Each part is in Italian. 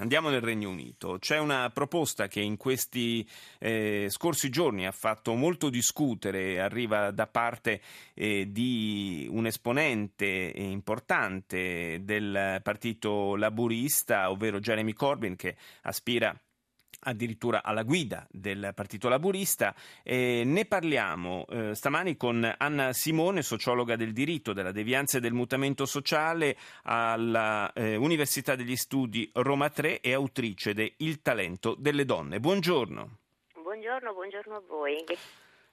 Andiamo nel Regno Unito. C'è una proposta che in questi eh, scorsi giorni ha fatto molto discutere, arriva da parte eh, di un esponente importante del partito laburista, ovvero Jeremy Corbyn, che aspira addirittura alla guida del Partito Laburista. E ne parliamo eh, stamani con Anna Simone, sociologa del diritto, della devianza e del mutamento sociale alla eh, degli Studi Roma 3 e autrice de Il talento delle donne. Buongiorno. Buongiorno, buongiorno a voi.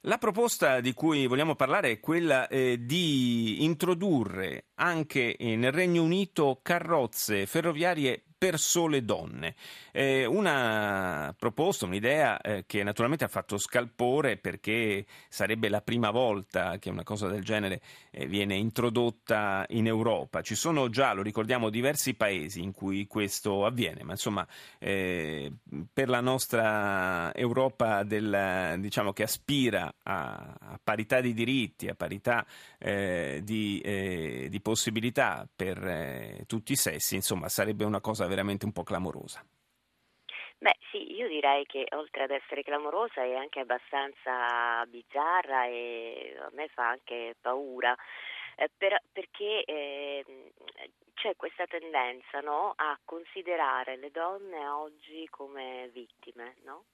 La proposta di cui vogliamo parlare è quella eh, di introdurre anche nel Regno Unito carrozze ferroviarie per sole donne. Eh, una proposta, un'idea eh, che naturalmente ha fatto scalpore perché sarebbe la prima volta che una cosa del genere eh, viene introdotta in Europa. Ci sono già, lo ricordiamo, diversi paesi in cui questo avviene, ma insomma eh, per la nostra Europa del, diciamo, che aspira a, a, parità di diritti, a parità eh, di, eh, di, possibilità per tutti i sessi, insomma sarebbe una cosa veramente un po' clamorosa. Beh sì, io direi che oltre ad essere clamorosa è anche abbastanza bizzarra e a me fa anche paura. Eh, per, perché eh, c'è questa tendenza no, a considerare le donne oggi come vittime, no?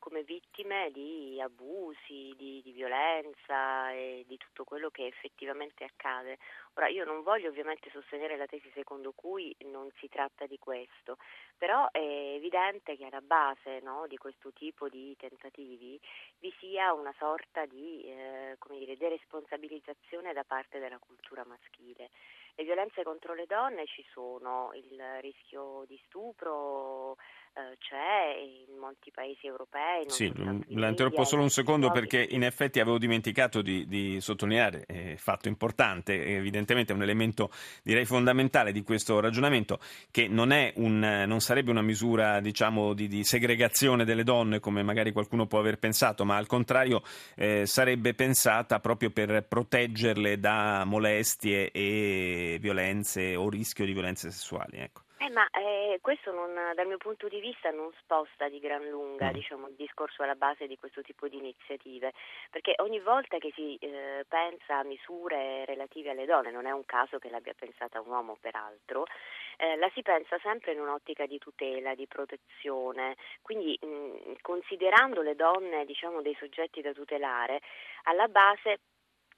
Come vittime di abusi, di, di, violenza e di tutto quello che effettivamente accade. Ora io non voglio ovviamente sostenere la tesi secondo cui non si tratta di questo, però è evidente che alla base no, di questo tipo di tentativi vi sia una sorta di eh, dire, deresponsabilizzazione da parte della cultura maschile. Le violenze contro le donne ci sono, il rischio di stupro eh, c'è in molti paesi europei. Sì, la interrompo solo un secondo perché in effetti avevo dimenticato di, di sottolineare, è fatto importante, evidentemente è un elemento direi fondamentale di questo ragionamento, che non, un, non sarebbe una misura diciamo, di, di, segregazione delle donne come magari qualcuno può aver pensato, ma al contrario eh, sarebbe pensata proprio per proteggerle da molestie e violenze o rischio di violenze sessuali. Ecco. Ma eh, questo non, dal mio punto di vista non sposta di gran lunga mm. diciamo, il discorso alla base di questo tipo di iniziative, perché ogni volta che si eh, pensa a misure relative alle donne, non è un caso che l'abbia pensata un uomo peraltro, eh, la si pensa sempre in un'ottica di tutela, di protezione, quindi mh, considerando le donne diciamo, dei soggetti da tutelare, alla base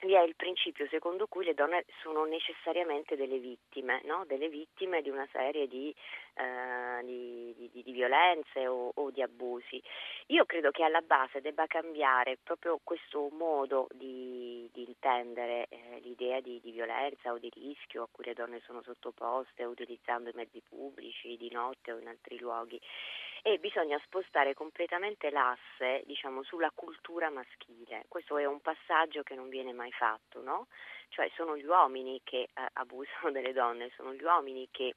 vi è il principio secondo cui le donne sono necessariamente delle vittime, no? delle vittime di una serie di, eh, di, di, di violenze o, o, di abusi. Io credo che alla base debba cambiare proprio questo modo di, intendere eh, l'idea di, violenza o di rischio a cui le donne sono sottoposte utilizzando i mezzi pubblici di notte o in altri luoghi e bisogna spostare completamente l'asse diciamo, sulla cultura maschile. Questo è un passaggio che non viene mai fatto, no? Cioè sono gli uomini che eh, abusano delle donne, sono gli uomini che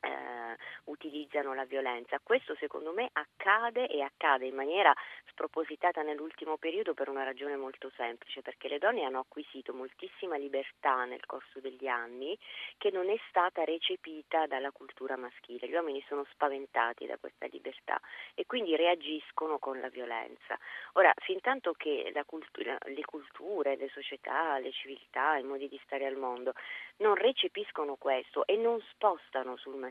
eh, utilizzano la violenza. Questo secondo me accade e accade in maniera spropositata nell'ultimo periodo per una ragione molto semplice, perché le donne hanno acquisito moltissima libertà nel corso degli anni che non è stata recepita dalla cultura maschile. Gli uomini sono spaventati da questa libertà e quindi reagiscono con la violenza. Ora, fin tanto che cultura, le culture, le società, le civiltà, i modi di stare al mondo non recepiscono questo e non spostano sul maschile,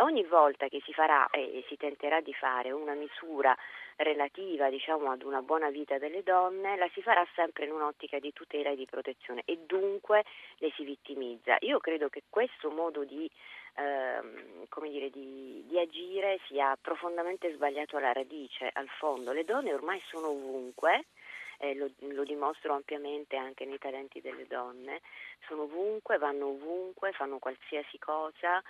ogni volta che si farà e si tenterà di fare una misura relativa diciamo, ad una buona vita delle donne, la si farà sempre in un'ottica di tutela e di protezione e dunque le si vittimizza. Io credo che questo modo di, ehm, dire, di, di agire sia profondamente sbagliato alla radice, al fondo. Le donne ormai sono ovunque eh, lo, lo, dimostro ampiamente anche nei talenti delle donne, sono ovunque, vanno ovunque, fanno qualsiasi cosa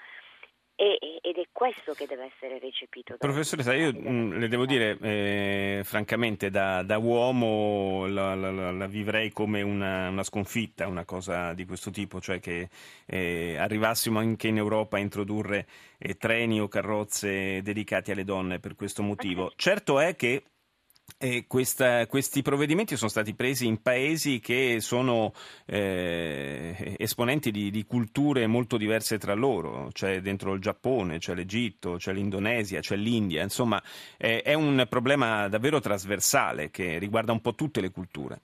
e, ed è questo che deve essere recepito. Professoressa, io mh, mm, le devo dire, eh, francamente, da, da uomo la, la, la, la, vivrei come una, una, sconfitta, una cosa di questo tipo, cioè che eh, arrivassimo anche in Europa a introdurre eh, treni o carrozze dedicati alle donne per questo motivo. Certo è che questa, questi provvedimenti sono stati presi in paesi che sono eh, esponenti di, di, culture molto diverse tra loro, c'è dentro il Giappone, c'è l'Egitto, c'è l'Indonesia, c'è l'India, insomma eh, è un problema davvero trasversale che riguarda un po' tutte le culture.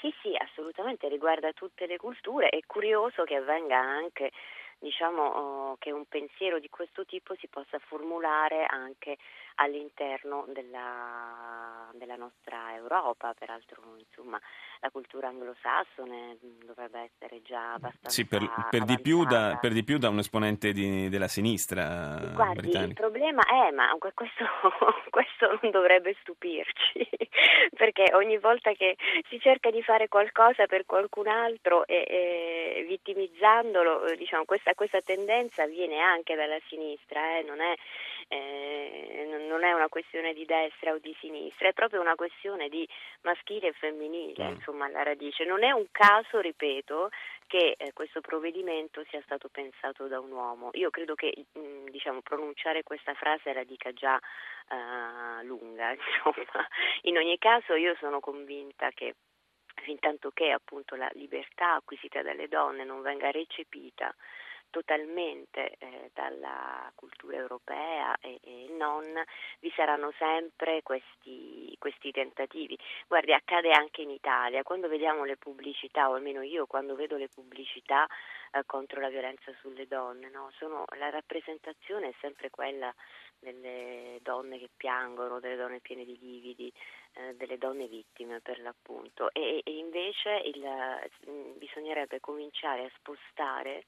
Sì, sì, assolutamente riguarda tutte le culture, è curioso che avvenga anche diciamo, oh, che un pensiero di questo tipo si possa formulare anche all'interno della, della nostra Europa, peraltro insomma, la cultura anglosassone mm, dovrebbe essere già abbastanza Sì, per, per, di, più da, per di più da un esponente di, della sinistra Guardi, britannica. il problema è, ma questo, questo non dovrebbe stupirci, perché ogni volta che si cerca di fare qualcosa per qualcun altro e, e vittimizzandolo, eh, diciamo, questa, questa, tendenza viene anche dalla sinistra, eh, non è eh, non è una questione di destra o di sinistra, è proprio una questione di maschile e femminile, mm. insomma, alla radice. Non è un caso, ripeto, che eh, questo provvedimento sia stato pensato da un uomo. Io credo che mh, mm, diciamo, pronunciare questa frase la dica già uh, lunga, insomma. In ogni caso io sono convinta che fin tanto che appunto la libertà acquisita dalle donne non venga recepita totalmente eh, dalla cultura europea e, e, non, vi saranno sempre questi, questi, tentativi. Guardi, accade anche in Italia, quando vediamo le pubblicità, o almeno io quando vedo le pubblicità eh, contro la violenza sulle donne, no? Sono, la rappresentazione è sempre quella delle donne che piangono, delle donne piene di lividi, eh, delle donne vittime per l'appunto e, e invece il, mh, bisognerebbe cominciare a spostare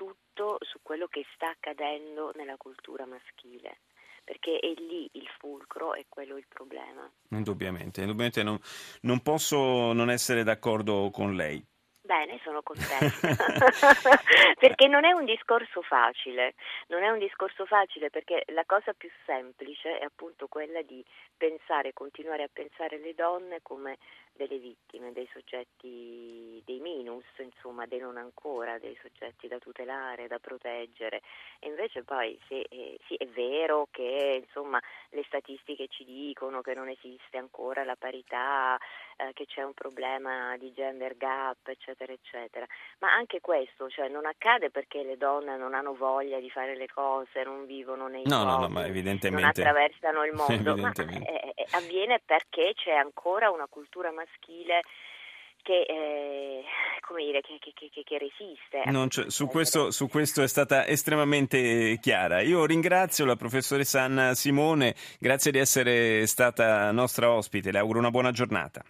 tutto su quello che sta accadendo nella cultura maschile perché è lì il fulcro e quello il problema. Indubbiamente, indubbiamente non, non posso non essere d'accordo con lei. Bene, sono contenta, perché non è un discorso facile, non è un discorso facile perché la cosa più semplice è appunto quella di pensare, continuare a pensare le donne come delle vittime, dei soggetti, dei minus, insomma, dei non ancora, dei soggetti da tutelare, da proteggere. E invece poi se, eh, sì, è vero che insomma, le statistiche ci dicono che non esiste ancora la parità, eh, che c'è un problema di gender gap, eccetera, eccetera. Ma anche questo, cioè, non accade perché le donne non hanno voglia di fare le cose, non vivono nei no, no, no, ma evidentemente... non attraversano il mondo, ma eh, eh, avviene perché c'è ancora una cultura maschile maschile che, eh, dire, che, che, che resiste. Su questo, su, questo, è stata estremamente chiara. Io ringrazio la professoressa Anna Simone, grazie di essere stata nostra ospite, le auguro una buona giornata.